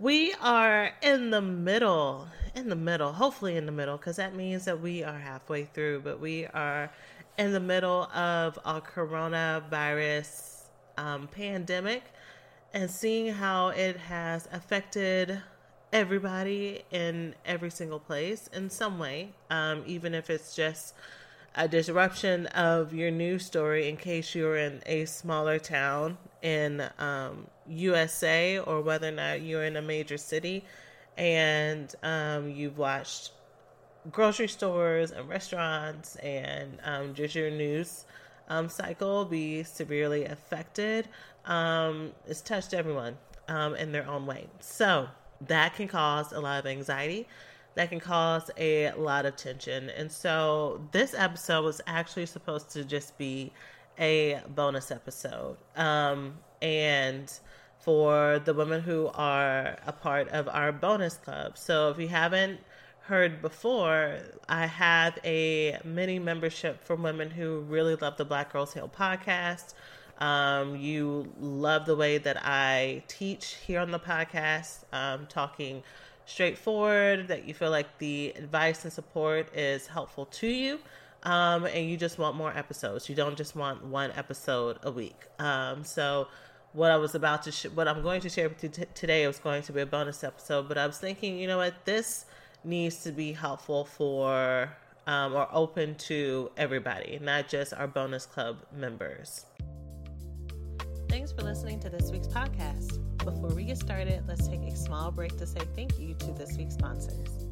We are in the middle, in the middle, hopefully in the middle, because that means that we are halfway through, but we are in the middle of a coronavirus um, pandemic and seeing how it has affected everybody in every single place in some way, um, even if it's just a disruption of your news story in case you're in a smaller town in um, USA or whether or not you're in a major city and um, you've watched grocery stores and restaurants and um, just your news um, cycle be severely affected. Um, it's touched everyone um, in their own way. So that can cause a lot of anxiety. That can cause a lot of tension. And so this episode was actually supposed to just be a bonus episode. Um, and for the women who are a part of our bonus club. So if you haven't heard before, I have a mini membership for women who really love the Black Girls Heal podcast. Um, you love the way that I teach here on the podcast, um, talking straightforward, that you feel like the advice and support is helpful to you. Um, and you just want more episodes. You don't just want one episode a week. Um, so, what I was about to, sh- what I'm going to share with you t- today was going to be a bonus episode. But I was thinking, you know what, this needs to be helpful for um, or open to everybody, not just our bonus club members. Thanks for listening to this week's podcast. Before we get started, let's take a small break to say thank you to this week's sponsors.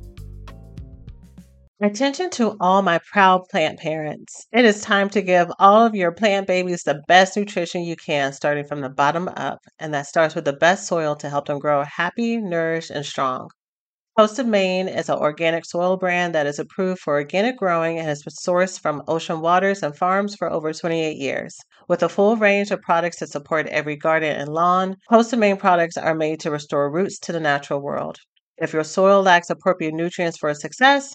Attention to all my proud plant parents. It is time to give all of your plant babies the best nutrition you can, starting from the bottom up, and that starts with the best soil to help them grow happy, nourished, and strong. Coast of Maine is an organic soil brand that is approved for organic growing and has been sourced from ocean waters and farms for over 28 years. With a full range of products to support every garden and lawn, Coast of Maine products are made to restore roots to the natural world. If your soil lacks appropriate nutrients for success,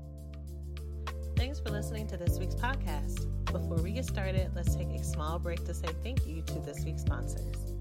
For listening to this week's podcast. Before we get started, let's take a small break to say thank you to this week's sponsors.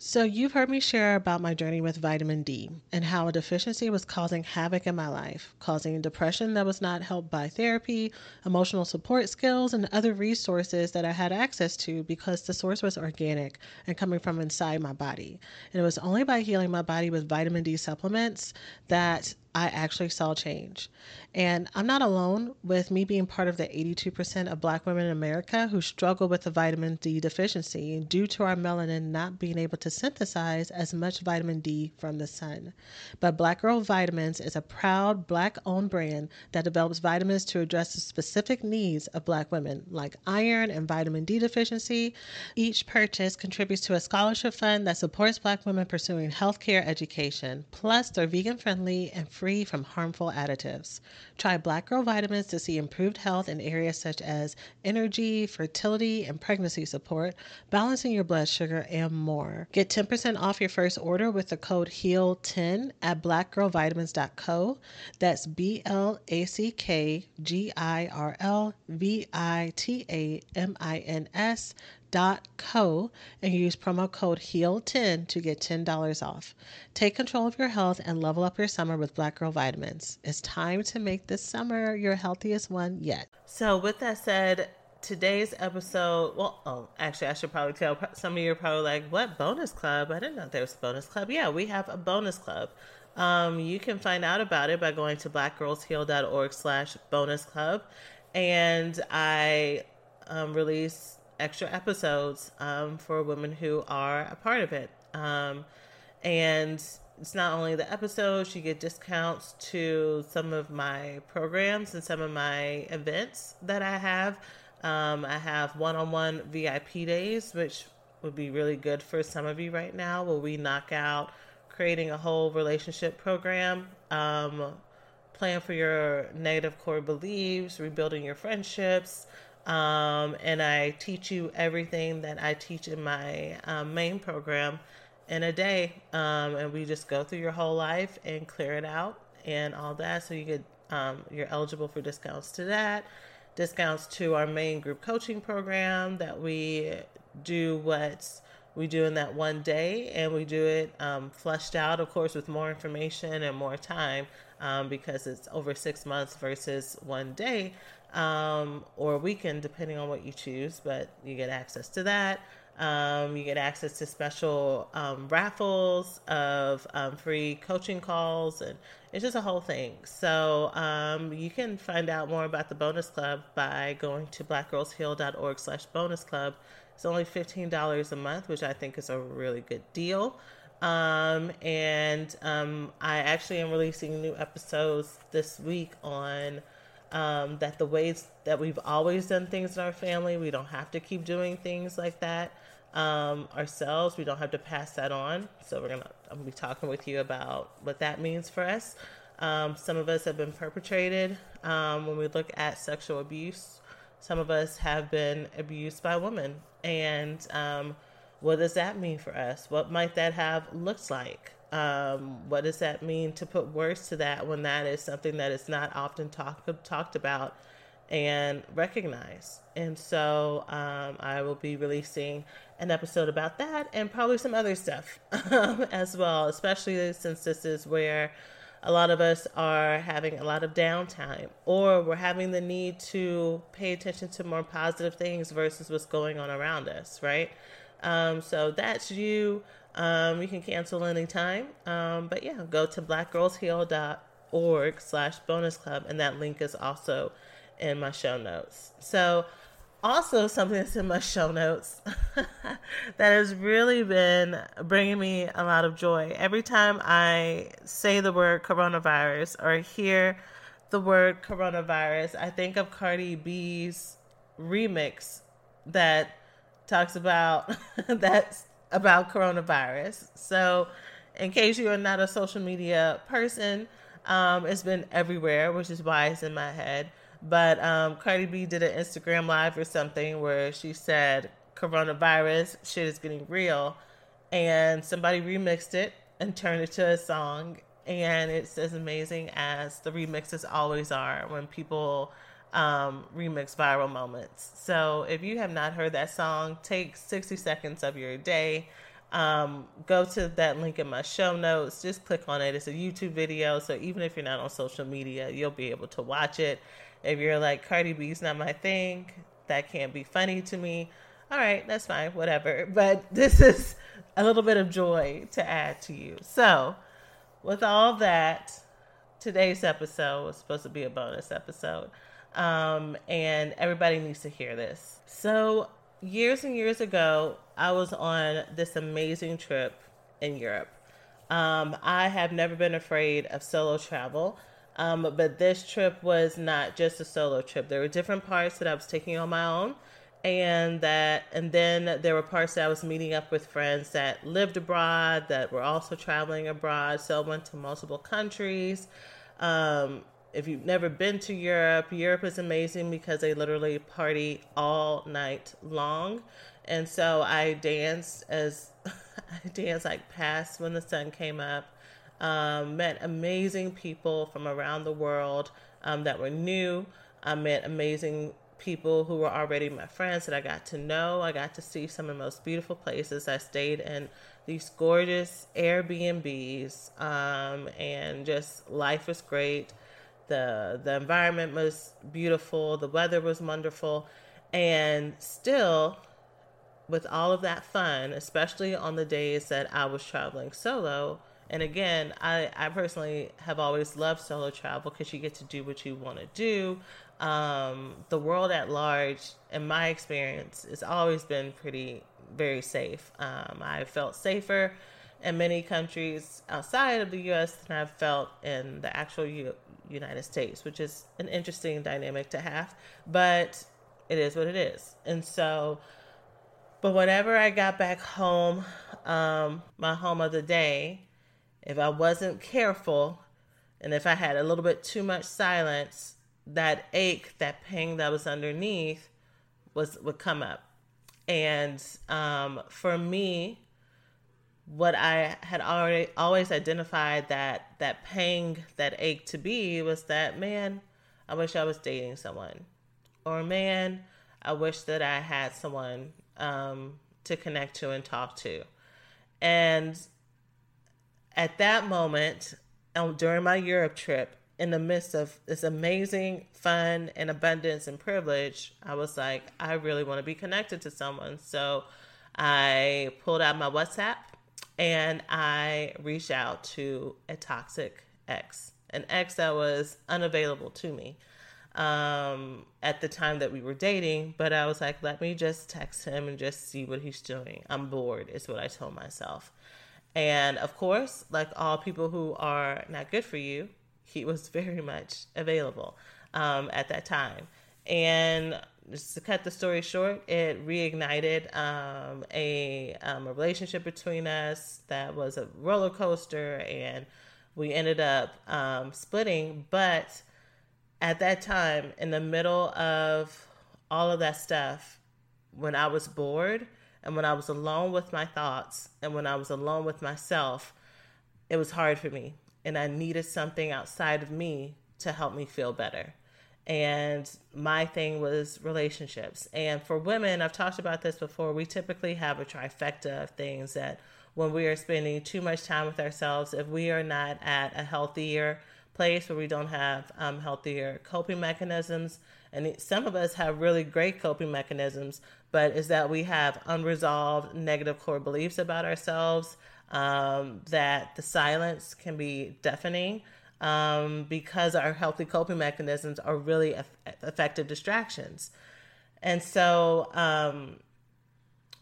So, you've heard me share about my journey with vitamin D and how a deficiency was causing havoc in my life, causing depression that was not helped by therapy, emotional support skills, and other resources that I had access to because the source was organic and coming from inside my body. And it was only by healing my body with vitamin D supplements that I actually saw change. And I'm not alone with me being part of the 82% of black women in America who struggle with a vitamin D deficiency due to our melanin not being able to synthesize as much vitamin D from the sun. But Black Girl Vitamins is a proud black owned brand that develops vitamins to address the specific needs of black women, like iron and vitamin D deficiency. Each purchase contributes to a scholarship fund that supports black women pursuing healthcare education. Plus, they're vegan friendly and free from harmful additives. Try Black Girl Vitamins to see improved health in areas such as energy, fertility, and pregnancy support, balancing your blood sugar, and more. Get 10% off your first order with the code HEAL10 at blackgirlvitamins.co. That's B L A C K G I R L V I T A M I N S co and use promo code HEAL10 to get $10 off. Take control of your health and level up your summer with Black Girl Vitamins. It's time to make this summer your healthiest one yet. So, with that said, today's episode, well, oh, actually, I should probably tell some of you are probably like, what bonus club? I didn't know there was a bonus club. Yeah, we have a bonus club. Um, you can find out about it by going to blackgirlsheal.org slash bonus club. And I um, release extra episodes um, for women who are a part of it. Um, and it's not only the episodes, you get discounts to some of my programs and some of my events that I have. Um, I have one on one VIP days, which would be really good for some of you right now, where we knock out creating a whole relationship program, um, plan for your negative core beliefs, rebuilding your friendships, um, and I teach you everything that I teach in my um, main program in a day. Um, and we just go through your whole life and clear it out and all that. So you get um, you're eligible for discounts to that, discounts to our main group coaching program that we do what we do in that one day, and we do it um, out, of course, with more information and more time um, because it's over six months versus one day um, or weekend, depending on what you choose. But you get access to that. Um, you get access to special um, raffles of um, free coaching calls, and it's just a whole thing. So um, you can find out more about the bonus club by going to blackgirlsheal.org slash bonus club. It's only $15 a month, which I think is a really good deal. Um, and um, I actually am releasing new episodes this week on um, that the ways that we've always done things in our family, we don't have to keep doing things like that um, ourselves. We don't have to pass that on. So we're gonna I'm gonna be talking with you about what that means for us. Um, some of us have been perpetrated um, when we look at sexual abuse. Some of us have been abused by women, and um, what does that mean for us? What might that have looked like? Um, what does that mean to put words to that when that is something that is not often talk, talked about and recognized? And so um, I will be releasing an episode about that and probably some other stuff as well, especially since this is where a lot of us are having a lot of downtime or we're having the need to pay attention to more positive things versus what's going on around us, right? Um, so that's you. Um, you can cancel anytime. Um, but yeah, go to blackgirlsheal.org slash bonus club, and that link is also in my show notes. So, also something that's in my show notes that has really been bringing me a lot of joy. Every time I say the word coronavirus or hear the word coronavirus, I think of Cardi B's remix that talks about that's about coronavirus. So, in case you are not a social media person, um, it's been everywhere, which is why it's in my head. But um, Cardi B did an Instagram live or something where she said, "Coronavirus shit is getting real," and somebody remixed it and turned it to a song, and it's as amazing as the remixes always are when people um, remix viral moments. So if you have not heard that song, take 60 seconds of your day. Um, go to that link in my show notes. Just click on it. It's a YouTube video. So even if you're not on social media, you'll be able to watch it. If you're like, Cardi B's not my thing, that can't be funny to me. All right, that's fine, whatever. But this is a little bit of joy to add to you. So, with all that, today's episode was supposed to be a bonus episode. Um, and everybody needs to hear this. So, years and years ago, I was on this amazing trip in Europe. Um, I have never been afraid of solo travel, um, but this trip was not just a solo trip. There were different parts that I was taking on my own, and that, and then there were parts that I was meeting up with friends that lived abroad that were also traveling abroad. So I went to multiple countries. Um, if you've never been to Europe, Europe is amazing because they literally party all night long. And so I danced as I danced like past when the sun came up. Um, met amazing people from around the world um, that were new. I met amazing people who were already my friends that I got to know. I got to see some of the most beautiful places. I stayed in these gorgeous Airbnbs, um, and just life was great. The The environment was beautiful. The weather was wonderful, and still, with all of that fun, especially on the days that I was traveling solo. And again, I, I personally have always loved solo travel because you get to do what you want to do um, the world at large, in my experience, has always been pretty very safe. Um, I felt safer in many countries outside of the U.S. than I've felt in the actual U- United States, which is an interesting dynamic to have. But it is what it is, and so. But whenever I got back home, um, my home of the day, if I wasn't careful, and if I had a little bit too much silence, that ache, that pain that was underneath was would come up. And um, for me, what I had already always identified that that pang, that ache to be was that man, I wish I was dating someone, or man, I wish that I had someone um, to connect to and talk to, and at that moment, um, during my Europe trip, in the midst of this amazing fun and abundance and privilege, I was like, I really want to be connected to someone. So I pulled out my WhatsApp and I reached out to a toxic ex, an ex that was unavailable to me um, at the time that we were dating. But I was like, let me just text him and just see what he's doing. I'm bored, is what I told myself. And of course, like all people who are not good for you, he was very much available um, at that time. And just to cut the story short, it reignited um, a, um, a relationship between us that was a roller coaster, and we ended up um, splitting. But at that time, in the middle of all of that stuff, when I was bored and when I was alone with my thoughts and when I was alone with myself, it was hard for me and I needed something outside of me to help me feel better. And my thing was relationships. And for women, I've talked about this before, we typically have a trifecta of things that when we are spending too much time with ourselves, if we are not at a healthier place where we don't have um, healthier coping mechanisms, and some of us have really great coping mechanisms, but is that we have unresolved negative core beliefs about ourselves, um, that the silence can be deafening um, because our healthy coping mechanisms are really effective distractions. And so, um,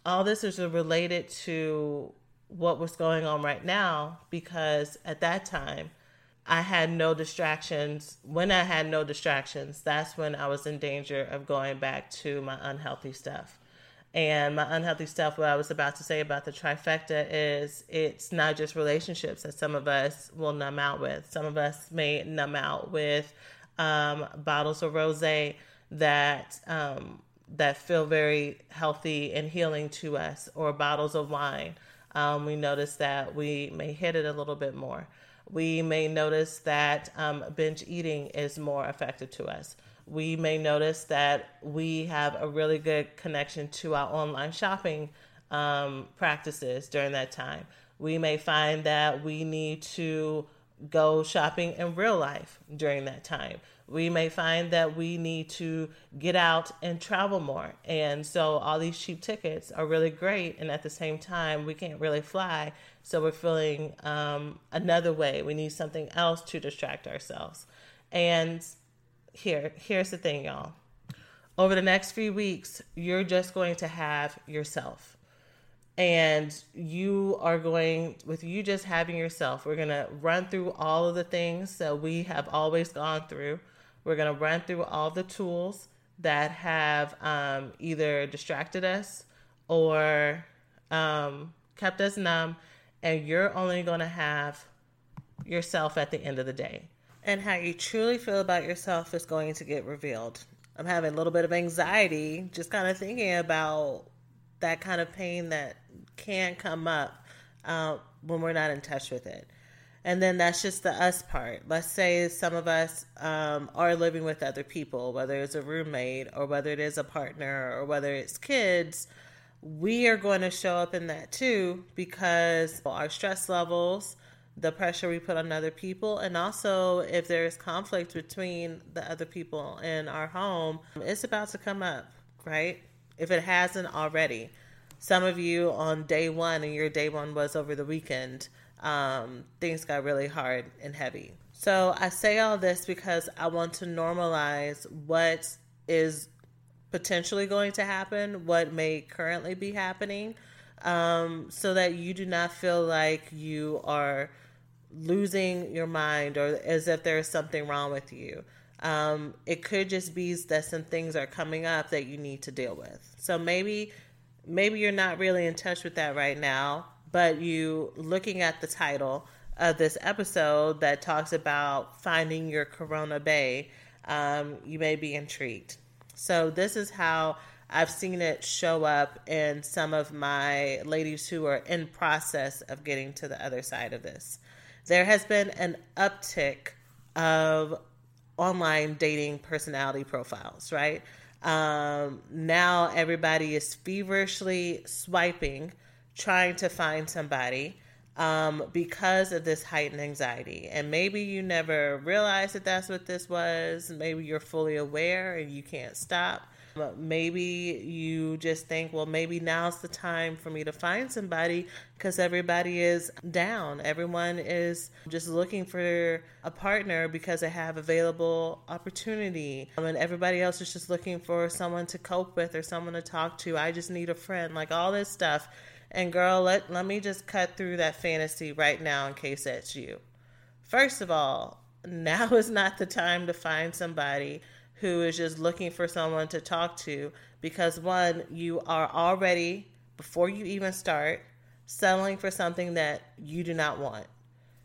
all this is related to what was going on right now because at that time, I had no distractions. When I had no distractions, that's when I was in danger of going back to my unhealthy stuff. And my unhealthy stuff, what I was about to say about the trifecta is it's not just relationships that some of us will numb out with. Some of us may numb out with um, bottles of rose that um, that feel very healthy and healing to us, or bottles of wine. Um, we notice that we may hit it a little bit more. We may notice that um, binge eating is more effective to us we may notice that we have a really good connection to our online shopping um, practices during that time. We may find that we need to go shopping in real life during that time. We may find that we need to get out and travel more. And so all these cheap tickets are really great. And at the same time, we can't really fly. So we're feeling um, another way. We need something else to distract ourselves. And here, here's the thing, y'all. Over the next few weeks, you're just going to have yourself. And you are going with you just having yourself we're going to run through all of the things that we have always gone through. We're going to run through all the tools that have um, either distracted us or um, kept us numb. And you're only going to have yourself at the end of the day and how you truly feel about yourself is going to get revealed i'm having a little bit of anxiety just kind of thinking about that kind of pain that can come up uh, when we're not in touch with it. And then that's just the us part. Let's say some of us um, are living with other people, whether it's a roommate or whether it is a partner or whether it's kids. We are going to show up in that too because our stress levels, the pressure we put on other people, and also if there's conflict between the other people in our home, it's about to come up, right? if it hasn't already. Some of you on day one, and your day one was over the weekend, um, things got really hard and heavy. So I say all this because I want to normalize what is potentially going to happen, what may currently be happening, um, so that you do not feel like you are losing your mind or as if there is something wrong with you. Um, it could just be that some things are coming up that you need to deal with. So maybe maybe you're not really in touch with that right now, but you looking at the title of this episode that talks about finding your Corona Bae, um, you may be intrigued. So this is how I've seen it show up in some of my ladies who are in process of getting to the other side of this. There has been an uptick of online dating personality profiles, right? Um, now everybody is feverishly swiping, trying to find somebody um, because of this heightened anxiety. And maybe you never realized that that's what this was. Maybe you're fully aware and you can't stop. Maybe you just think, well, maybe now's the time for me to find somebody because everybody is down. Everyone is just looking for a partner because they have available opportunity. and everybody else is just looking for someone to cope with or someone to talk to. I just need a friend, like all this stuff. And girl, let, let me just cut through that fantasy right now in case that's you. First of all, now is not the time to find somebody who is just looking for someone to talk to because one, you are already, before you even start, settling for something that you do not want.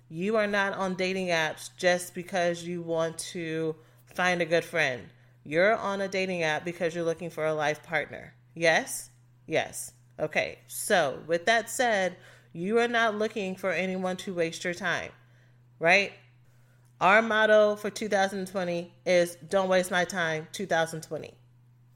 You are not on dating apps just because you want to find a good friend. You're on a dating app because you're looking for a life partner. Yes? Yes. Okay. So, with that said, you are not looking for anyone to waste your time, right? Our motto for 2020 is don't waste my time 2020.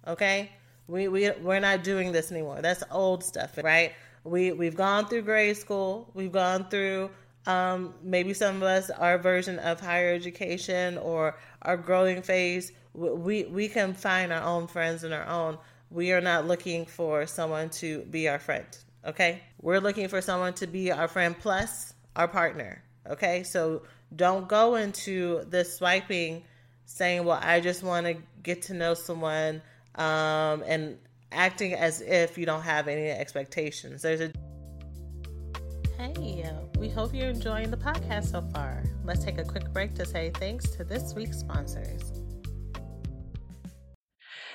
Okay? We we we're not doing this anymore. That's old stuff, right? We we've gone through grade school. We've gone through um, maybe some of us our version of higher education or our growing phase. We we can find our own friends and our own. We are not looking for someone to be our friend. Okay? We're looking for someone to be our friend plus our partner. Okay? So don't go into this swiping saying, well, I just want to get to know someone um, and acting as if you don't have any expectations. There's a Hey, we hope you're enjoying the podcast so far. Let's take a quick break to say thanks to this week's sponsors.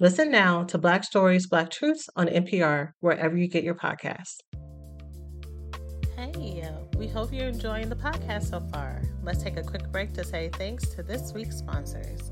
Listen now to Black Stories, Black Truths on NPR, wherever you get your podcasts. Hey, uh, we hope you're enjoying the podcast so far. Let's take a quick break to say thanks to this week's sponsors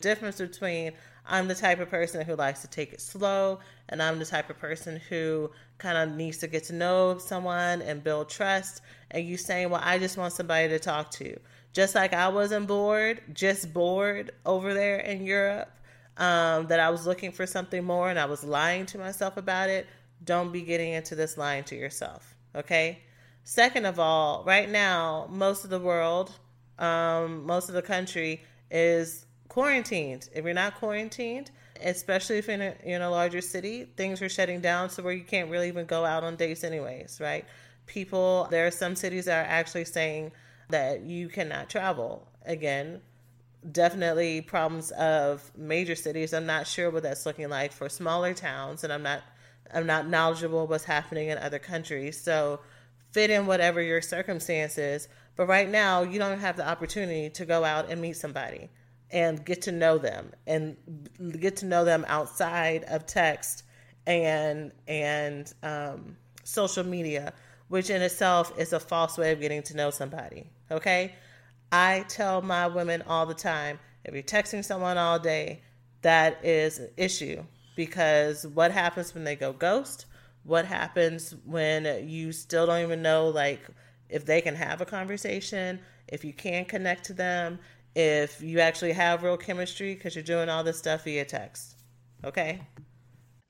difference between I'm the type of person who likes to take it slow, and I'm the type of person who kind of needs to get to know someone and build trust. And you saying, Well, I just want somebody to talk to. Just like I wasn't bored, just bored over there in Europe, um, that I was looking for something more and I was lying to myself about it. Don't be getting into this lying to yourself. Okay. Second of all, right now, most of the world, um, most of the country is quarantined. If you're not quarantined, especially if in a, in a larger city, things are shutting down so where you can't really even go out on dates anyways, right? People, there are some cities that are actually saying that you cannot travel. Again, definitely problems of major cities. I'm not sure what that's looking like for smaller towns, and I'm not I'm not knowledgeable what's happening in other countries. So fit in whatever your circumstances. But right now, you don't have the opportunity to go out and meet somebody and get to know them and get to know them outside of text and and um, social media, which in itself is a false way of getting to know somebody. Okay, I tell my women all the time: if you're texting someone all day, that is an issue because what happens when they go ghost? What happens when you still don't even know like if they can have a conversation, if you can connect to them, if you actually have real chemistry because you're doing all this stuff via text. Okay?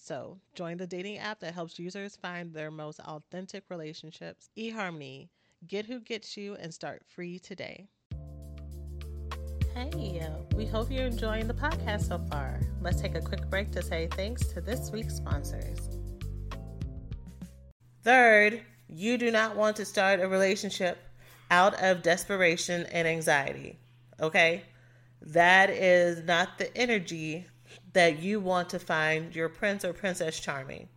So, join the dating app that helps users find their most authentic relationships. eHarmony, get who gets you and start free today. Hey, we hope you're enjoying the podcast so far. Let's take a quick break to say thanks to this week's sponsors. Third, you do not want to start a relationship out of desperation and anxiety. Okay? That is not the energy that you want to find your prince or princess charming.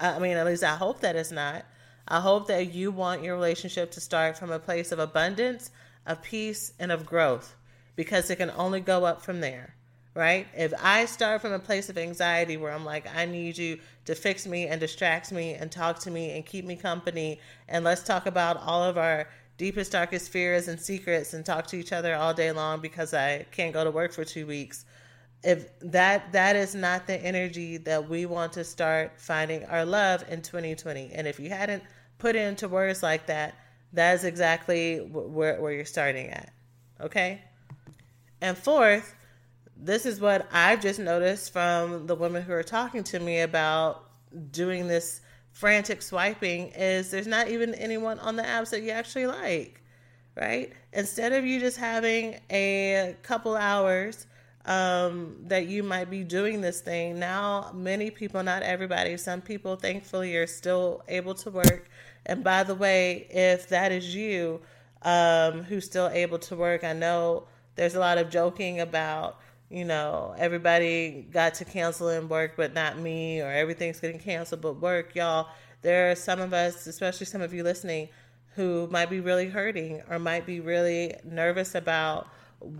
I mean, at least I hope that it's not. I hope that you want your relationship to start from a place of abundance, of peace, and of growth because it can only go up from there right? If I start from a place of anxiety where I'm like, I need you to fix me and distract me and talk to me and keep me company, and let's talk about all of our deepest, darkest fears and secrets and talk to each other all day long because I can't go to work for two weeks. If that that is not the energy that we want to start finding our love in 2020, and if you hadn't put it into words like that, that is exactly where, where you're starting at. Okay. And fourth, this is what I've just noticed from the women who are talking to me about doing this frantic swiping is there's not even anyone on the apps that you actually like. right? Instead of you just having a couple hours um, that you might be doing this thing, now many people, not everybody, some people thankfully are still able to work. And by the way, if that is you um, who's still able to work, I know there's a lot of joking about you know, everybody got to cancel in work, but not me, or everything's getting canceled but work. Y'all, there are some of us, especially some of you listening, who might be really hurting or might be really nervous about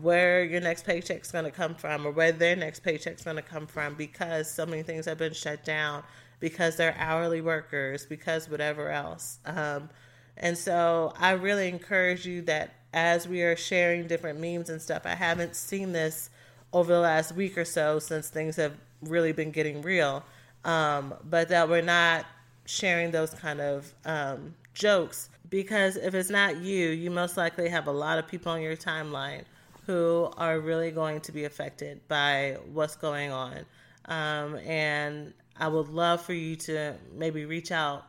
where your next paycheck's going to come from or where their next paycheck's going to come from because so many things have been shut down because they're hourly workers because whatever else um, and so i really encourage you that as we are sharing different memes and stuff i haven't seen this over the last week or so since things have really been getting real. Um, but that we're not sharing those kind of um, jokes because if it's not you, you most likely have a lot of people on your timeline who are really going to be affected by what's going on. Um, and I would love for you to maybe reach out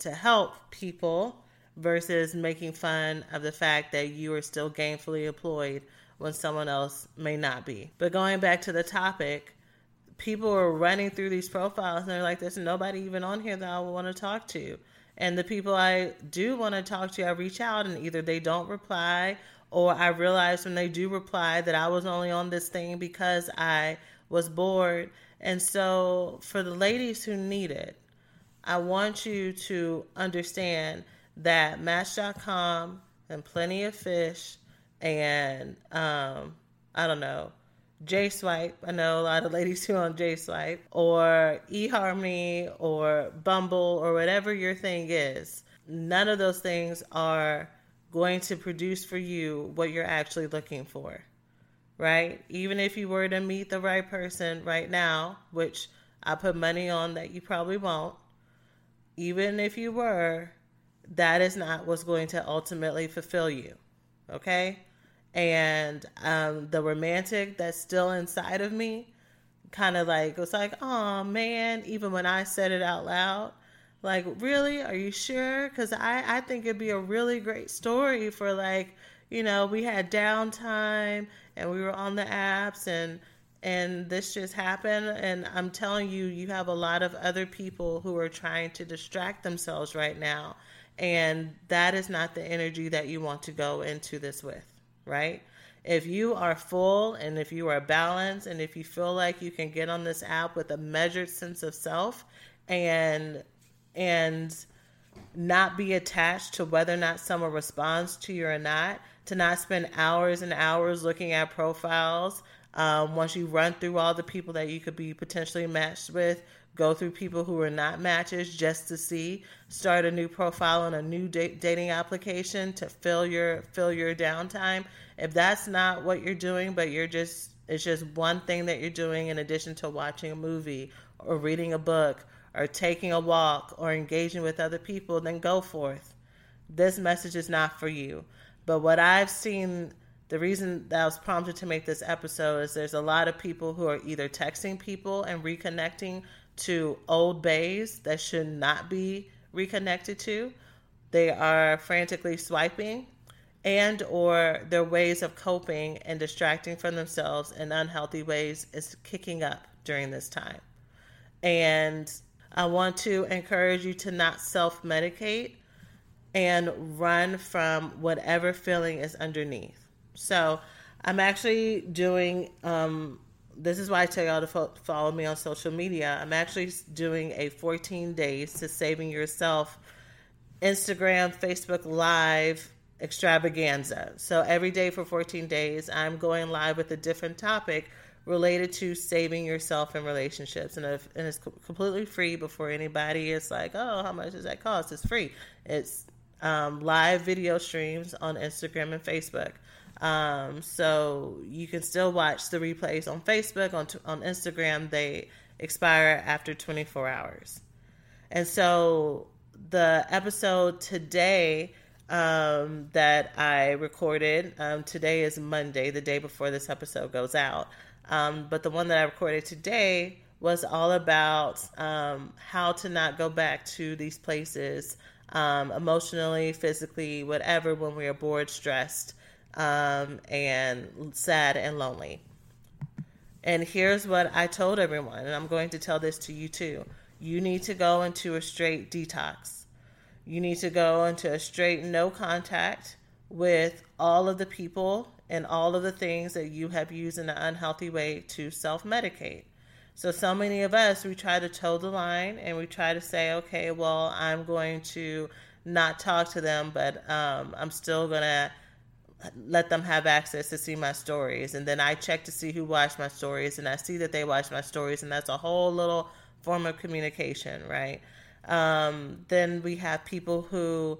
to help people versus making fun of the fact that you are still gainfully employed when someone else may not be. But going back to the topic, people are running through these profiles and they're like, there's nobody even on here that I want to talk to. And the people I do want to talk to, I reach out and either they don't reply or I realized when they do reply that I was only on this thing because I was bored. And so, for the ladies who need it, I want you to understand that Match.com and Plenty of Fish and um, I don't know, JSwipe. I know a lot of ladies who are on JSwipe or eHarmony or Bumble or whatever your thing is. None of those things are going to produce for you what you're actually looking for, right? Even if you were to meet the right person right now, which I put money on that you probably won't, even if you were, that is not what's going to ultimately fulfill you. Okay? and um, the romantic that's still inside of me kind of like was like oh man even when i said it out loud like really? Are you sure? Because i i think it'd be a really great story for like you know we had downtime and we were on the apps and and this just happened. And i'm telling you you have a lot of other people who are trying to distract themselves right now. And that is not the energy that you want to go into this with right? If you are full and if you are balanced and if you feel like you can get on this app with a measured sense of self and and not be attached to whether or not someone responds to you or not, to not spend hours and hours looking at profiles. Um, once you run through all the people that you could be potentially matched with, go through people who are not matches just to see, start a new profile on a new dating application to fill your fill your downtime. If that's not what you're doing, but you're just it's just one thing that you're doing in addition to watching a movie or reading a book or taking a walk or engaging with other people, then go forth. This message is not for you. But what I've seen the reason that I was prompted to make this episode is there's a lot of people who are either texting people and reconnecting to old bays that should not be reconnected to. They are frantically swiping and or their ways of coping and distracting from themselves in unhealthy ways is kicking up during this time. And I want to encourage you to not self-medicate and run from whatever feeling is underneath. So, I'm actually doing um, this is why I tell y'all to fo- follow me on social media. I'm actually doing a 14 days to saving yourself Instagram, Facebook Live extravaganza. So every day for 14 days, I'm going live with a different topic related to saving yourself in relationships. And, if, and it's completely free before anybody is like, oh, how much does that cost? It's free. It's um, live video streams on Instagram and Facebook. Um, so you can still watch the replays on Facebook, on, on Instagram. They expire after 24 hours. And so the episode today um, that I recorded, um, today is Monday, the day before this episode goes out. Um, but the one that I recorded today was all about um, how to not go back to these places um, emotionally, physically, whatever, when we are bored, stressed, um, and sad and lonely. And here's what I told everyone, and I'm going to tell this to you too. You need to go into a straight detox. You need to go into a straight no contact with all of the people and all of the things that you have used in an unhealthy way to self medicate. So, so many of us, we try to toe the line and we try to say, okay, well, I'm going to not talk to them, but um, I'm still going to let them have access to see my stories. And then I check to see who watched my stories, and I see that they watched my stories, and that's a whole little form of communication, right? Um, then we have people who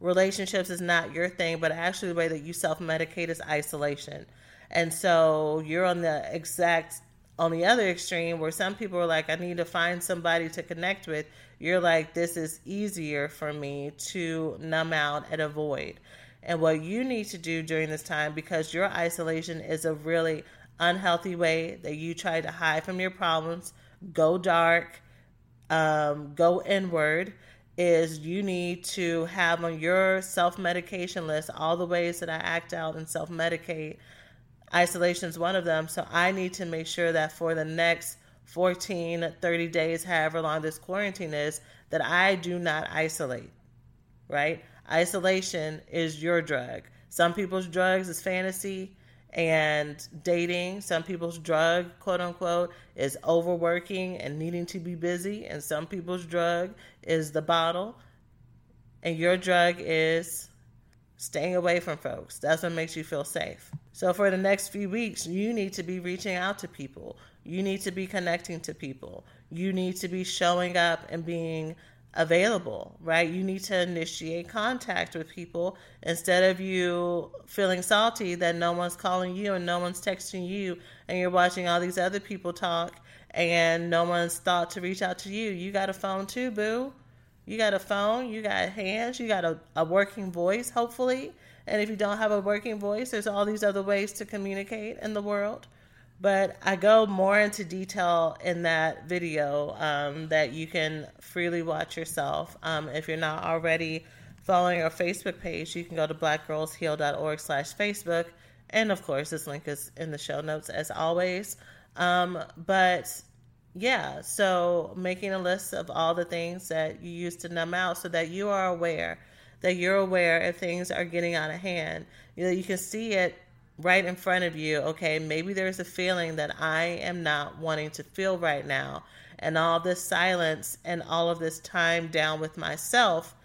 relationships is not your thing, but actually the way that you self medicate is isolation. And so you're on the exact on the other extreme where some people are like, I need to find somebody to connect with. You're like, this is easier for me to numb out and avoid. And what you need to do during this time, because your isolation is a really unhealthy way that you try to hide from your problems, go dark, um, go inward is you need to have on your self medication list all the ways that I act out and self medicate. Isolation is one of them. So I need to make sure that for the next 14, 30 days, however long this quarantine is, that I do not isolate, right? Isolation is your drug. Some people's drugs is fantasy and dating. Some people's drug, quote unquote, is overworking and needing to be busy. And some people's drug is the bottle. And your drug is staying away from folks. That's what makes you feel safe. So, for the next few weeks, you need to be reaching out to people. You need to be connecting to people. You need to be showing up and being available, right? You need to initiate contact with people instead of you feeling salty that no one's calling you and no one's texting you and you're watching all these other people talk and no one's thought to reach out to you. You got a phone too, boo. You got a phone, you got hands, you got a, a working voice, hopefully. And if you don't have a working voice, there's all these other ways to communicate in the world but I go more into detail in that video um, that you can freely watch yourself. Um, if you're not already following our Facebook page, you can go to blackgirlsheal.org slash Facebook. And of course, this link is in the show notes as always. Um, but yeah, so making a list of all the things that you use to numb out so that you are aware, that you're aware if things are getting out of hand. You know, you can see it right in front of you, okay, maybe there's a feeling that I am not wanting to feel right now. And all this silence and all of this time down with myself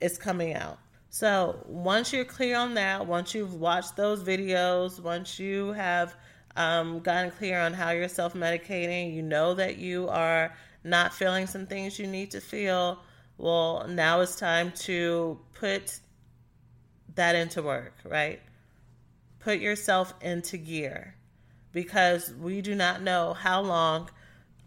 is coming out. So once you're clear on that, once you've watched those videos, once you have um, gotten clear on how you're self medicating, you know that you are not feeling some things you need to feel. Well, now it's time to put that into work, right? Put yourself into gear because we do not know how long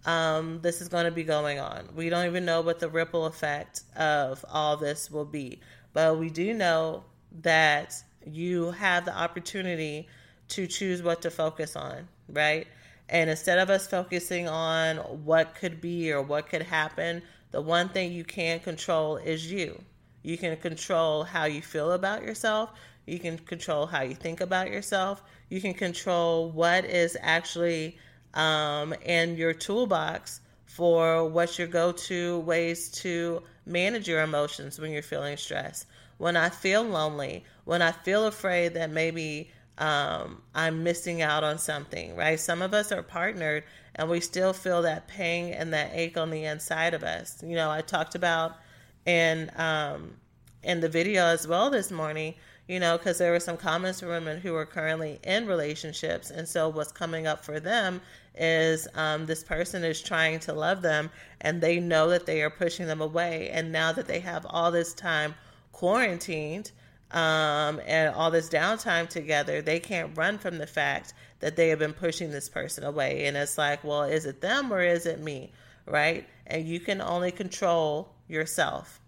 um, this is going to be going on. We don't even know what the ripple effect of all this will be. But we do know that you have the opportunity to choose what to focus on, right? And instead of us focusing on what could be or what could happen, the one thing you can control is you. You can control how you feel about yourself. You can control how you think about yourself. You can control what is actually um, in your toolbox for what's your go to ways to manage your emotions when you're feeling stressed. When I feel lonely, when I feel afraid that maybe um, I'm missing out on something, right? Some of us are partnered and we still feel that pain and that ache on the inside of us. You know, I talked about in um, in the video as well this morning you know, because there were some comments from women who are currently in relationships. And so what's coming up for them is um, this person is trying to love them and they know that they are pushing them away. And now that they have all this time quarantined um, and all this downtime together, they can't run from the fact that they have been pushing this person away. And it's like, well, is it them or is it me? Right? And you can only control yourself.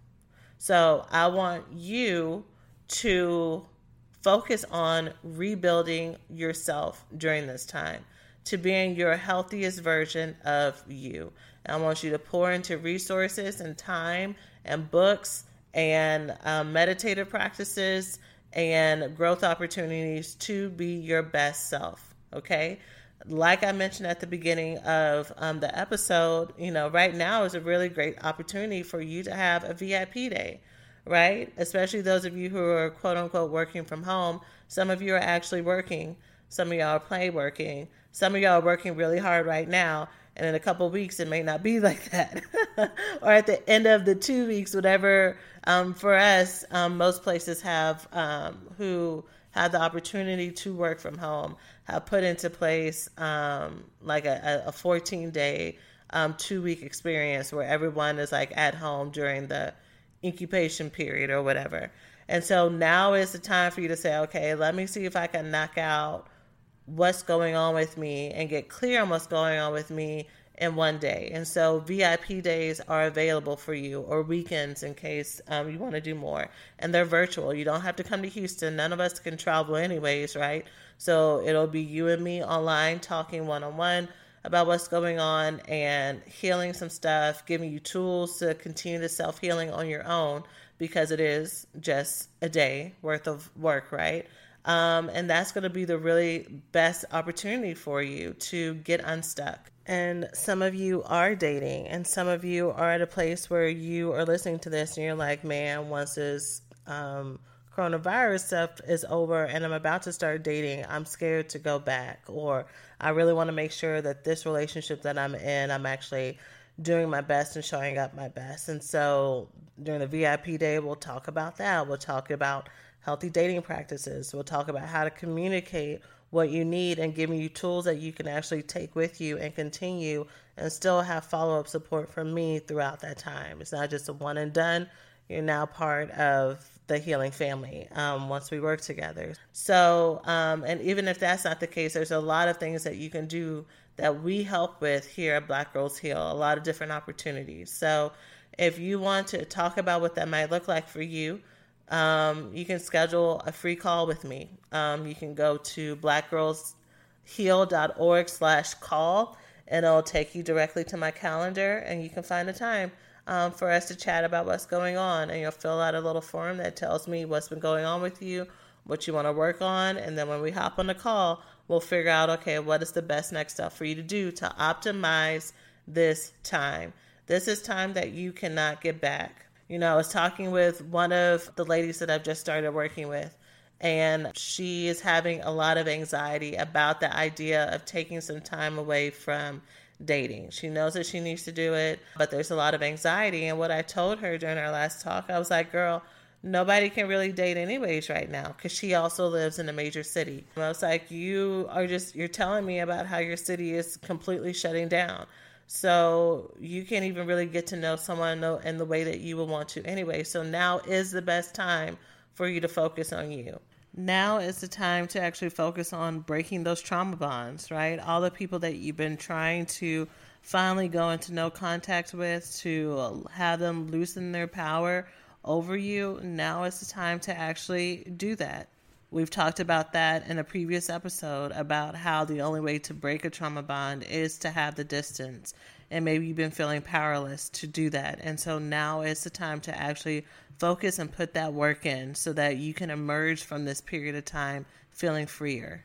So I want you to focus on rebuilding yourself during this time, to being your healthiest version of you. And I want you to pour into resources and time and books and um, meditative practices and growth opportunities to be your best self. Okay. Like I mentioned at the beginning of um, the episode, you know, right now is a really great opportunity for you to have a VIP day, right? Especially those of you who are quote unquote working from home. Some of you are actually working, some of y'all are play working, some of y'all are working really hard right now and in a couple weeks it may not be like that or at the end of the two weeks whatever um, for us um, most places have um, who have the opportunity to work from home have put into place um, like a, a 14 day um, two week experience where everyone is like at home during the incubation period or whatever and so now is the time for you to say okay let me see if i can knock out what's going on with me and get clear on what's going on with me in one day. And so VIP days are available for you or weekends in case um, you want to do more. And they're virtual. You don't have to come to Houston. None of us can travel anyways, right? So it'll be you and me online talking one on one about what's going on and healing some stuff, giving you tools to continue the self healing on your own because it is just a day worth of work, right? Um, and that's going to be the really best opportunity for you to get unstuck. And some of you are dating, and some of you are at a place where you are listening to this and you're like, man, once this um, coronavirus stuff is over and I'm about to start dating, I'm scared to go back. Or I really want to make sure that this relationship that I'm in, I'm actually doing my best and showing up my best. And so during the VIP day, we'll talk about that. We'll talk about healthy dating practices. We'll talk about how to communicate what you need and giving you tools that you can actually take with you and continue and still have follow up support from me throughout that time. It's not just a one and done. You're now part of the healing family um, once we work together. So, um, and even if that's not the case, there's a lot of things that you can do that we help with here at Black Girls Heal, a lot of different opportunities. So, if you want to talk about what that might look like for you, um, you can schedule a free call with me. Um, you can go to blackgirlsheal.org slash call and it'll take you directly to my calendar and you can find a time um, for us to chat about what's going on. And you'll fill out a little form that tells me what's been going on with you, what you want to work on. And then when we hop on the call, we'll figure out, okay, what is the best next step for you to do to optimize this time. This is time that you cannot get back. You know, I was talking with one of the ladies that I've just started working with, and she is having a lot of anxiety about the idea of taking some time away from dating. She knows that she needs to do it, but there's a lot of anxiety. And what I told her during our last talk, I was like, girl, nobody can really date anyways right now because she also lives in a major city. And I was like, you are just, you're telling me about how your city is completely shutting down. So you can't even really get to know someone in the way that you would want to anyway. So now is the best time for you to focus on you. Now is the time to actually focus on breaking those trauma bonds, right? All the people that you've been trying to finally go into no contact with, to have them loosen their power over you. Now is the time to actually do that. We've talked about that in a previous episode about how the only way to break a trauma bond is to have the distance. And maybe you've been feeling powerless to do that. And so now is the time to actually focus and put that work in so that you can emerge from this period of time feeling freer.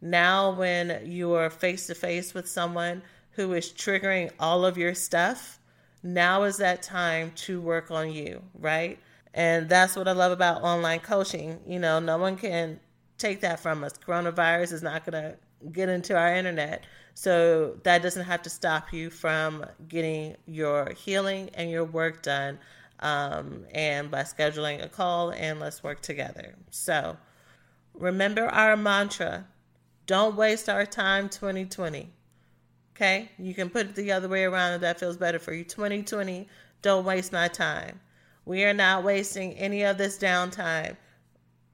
Now, when you are face to face with someone who is triggering all of your stuff, now is that time to work on you, right? And that's what I love about online coaching. You know, no one can take that from us. Coronavirus is not going to get into our internet. So that doesn't have to stop you from getting your healing and your work done. Um, and by scheduling a call and let's work together. So remember our mantra don't waste our time 2020. Okay? You can put it the other way around if that feels better for you. 2020, don't waste my time. We are not wasting any of this downtime.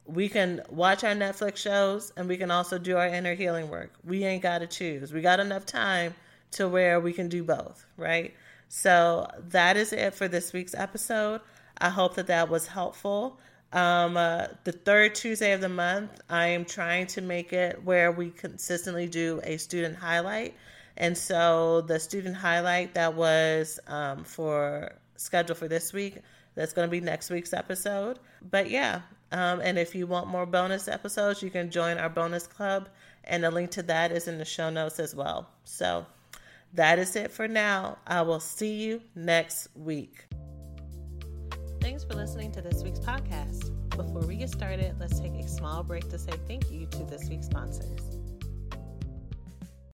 We can watch our Netflix shows and we can also do our inner healing work. We ain't got to choose. We got enough time to where we can do both, right? So that is it for this week's episode. I hope that that was helpful. Um, uh, the third Tuesday of the month, I am trying to make it where we consistently do a student highlight. And so the student highlight that was um, for scheduled for this week That's going to be next week's episode. But yeah, um, and if you want more bonus episodes, you can join our bonus club, and the link to that is in the show notes as well. So that is it for now. I will see you next week. Thanks for listening to this week's podcast. Before we get started, let's take a small break to say thank you to this week's sponsors.